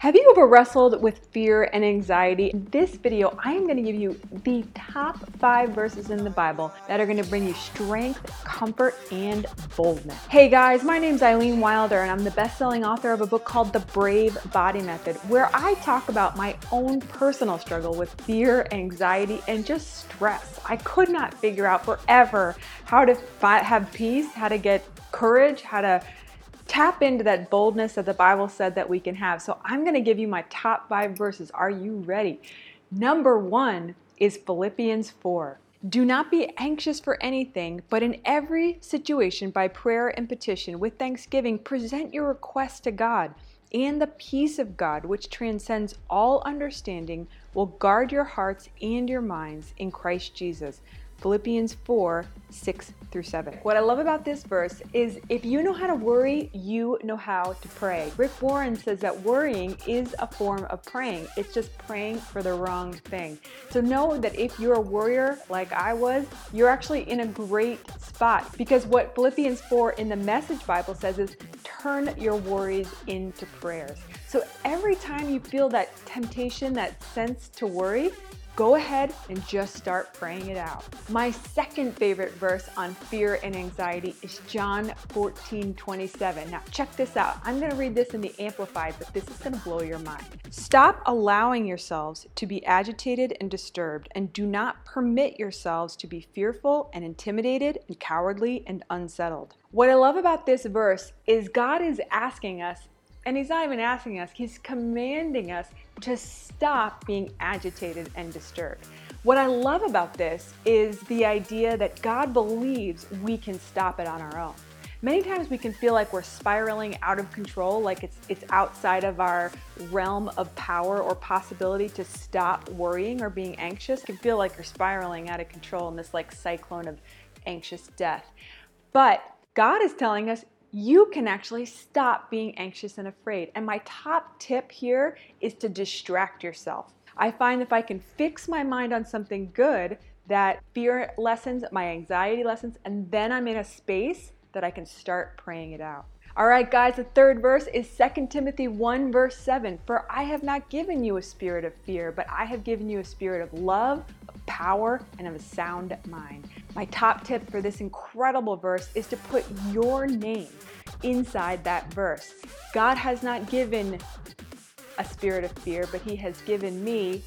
Have you ever wrestled with fear and anxiety? In this video, I am going to give you the top five verses in the Bible that are going to bring you strength, comfort, and boldness. Hey guys, my name is Eileen Wilder, and I'm the best selling author of a book called The Brave Body Method, where I talk about my own personal struggle with fear, anxiety, and just stress. I could not figure out forever how to fi- have peace, how to get courage, how to tap into that boldness that the Bible said that we can have. So I'm going to give you my top five verses. Are you ready? Number one is Philippians 4. Do not be anxious for anything, but in every situation, by prayer and petition, with thanksgiving, present your requests to God. And the peace of God, which transcends all understanding, will guard your hearts and your minds in Christ Jesus. Philippians 4 6 through 7. What I love about this verse is if you know how to worry, you know how to pray. Rick Warren says that worrying is a form of praying, it's just praying for the wrong thing. So know that if you're a worrier like I was, you're actually in a great spot because what Philippians 4 in the Message Bible says is turn your worries into prayers. So every time you feel that temptation, that sense to worry, go ahead and just start praying it out. My second favorite verse on fear and anxiety is John 14 27. Now, check this out. I'm going to read this in the Amplified, but this is going to blow your mind. Stop allowing yourselves to be agitated and disturbed, and do not permit yourselves to be fearful and intimidated and cowardly and unsettled. What I love about this verse is God is asking us and he's not even asking us, he's commanding us to stop being agitated and disturbed. What I love about this is the idea that God believes we can stop it on our own. Many times we can feel like we're spiraling out of control, like it's it's outside of our realm of power or possibility to stop worrying or being anxious. It can feel like you're spiraling out of control in this like cyclone of anxious death. But God is telling us you can actually stop being anxious and afraid. And my top tip here is to distract yourself. I find if I can fix my mind on something good, that fear lessens, my anxiety lessens, and then I'm in a space that I can start praying it out. All right, guys, the third verse is 2 Timothy 1, verse 7. For I have not given you a spirit of fear, but I have given you a spirit of love, of power, and of a sound mind. My top tip for this incredible verse is to put your name inside that verse. God has not given a spirit of fear, but He has given me,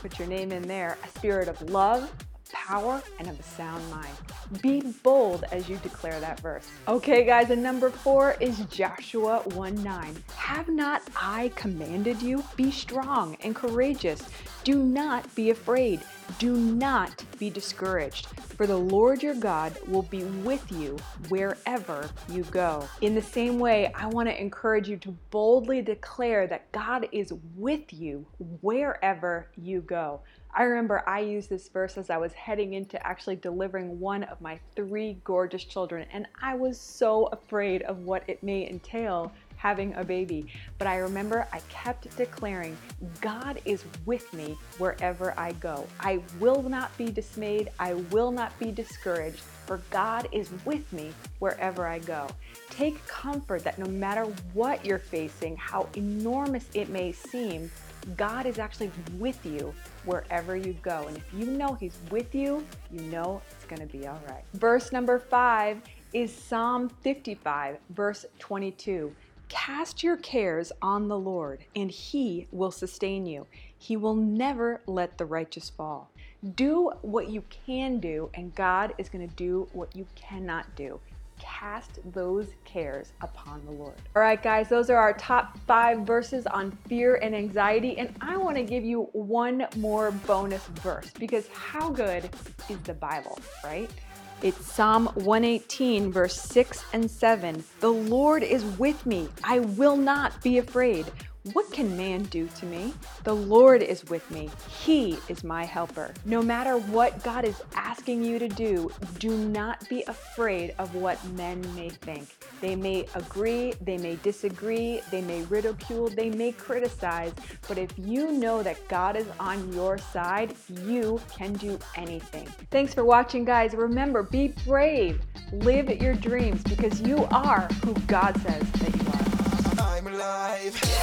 put your name in there, a spirit of love, power, and of a sound mind. Be bold as you declare that verse. Okay, guys, and number four is Joshua 1 9. Have not I commanded you? Be strong and courageous. Do not be afraid. Do not be discouraged, for the Lord your God will be with you wherever you go. In the same way, I want to encourage you to boldly declare that God is with you wherever you go. I remember I used this verse as I was heading into actually delivering one of my three gorgeous children, and I was so afraid of what it may entail having a baby. But I remember I kept declaring, God is with me wherever I go. I will not be dismayed, I will not be discouraged, for God is with me wherever I go. Take comfort that no matter what you're facing, how enormous it may seem, God is actually with you wherever you go. And if you know He's with you, you know it's going to be all right. Verse number five is Psalm 55, verse 22. Cast your cares on the Lord, and He will sustain you. He will never let the righteous fall. Do what you can do, and God is going to do what you cannot do cast those cares upon the Lord. All right, guys, those are our top five verses on fear and anxiety. And I want to give you one more bonus verse because how good is the Bible, right? It's Psalm 118, verse 6 and 7. The Lord is with me. I will not be afraid. What can man do to me? The Lord is with me. He is my helper. No matter what God is asking you to do, do not be afraid of what men may think. They may agree, they may disagree, they may ridicule, they may criticize, but if you know that God is on your side, you can do anything. Thanks for watching, guys. Remember, be brave, live your dreams because you are who God says that you are alive.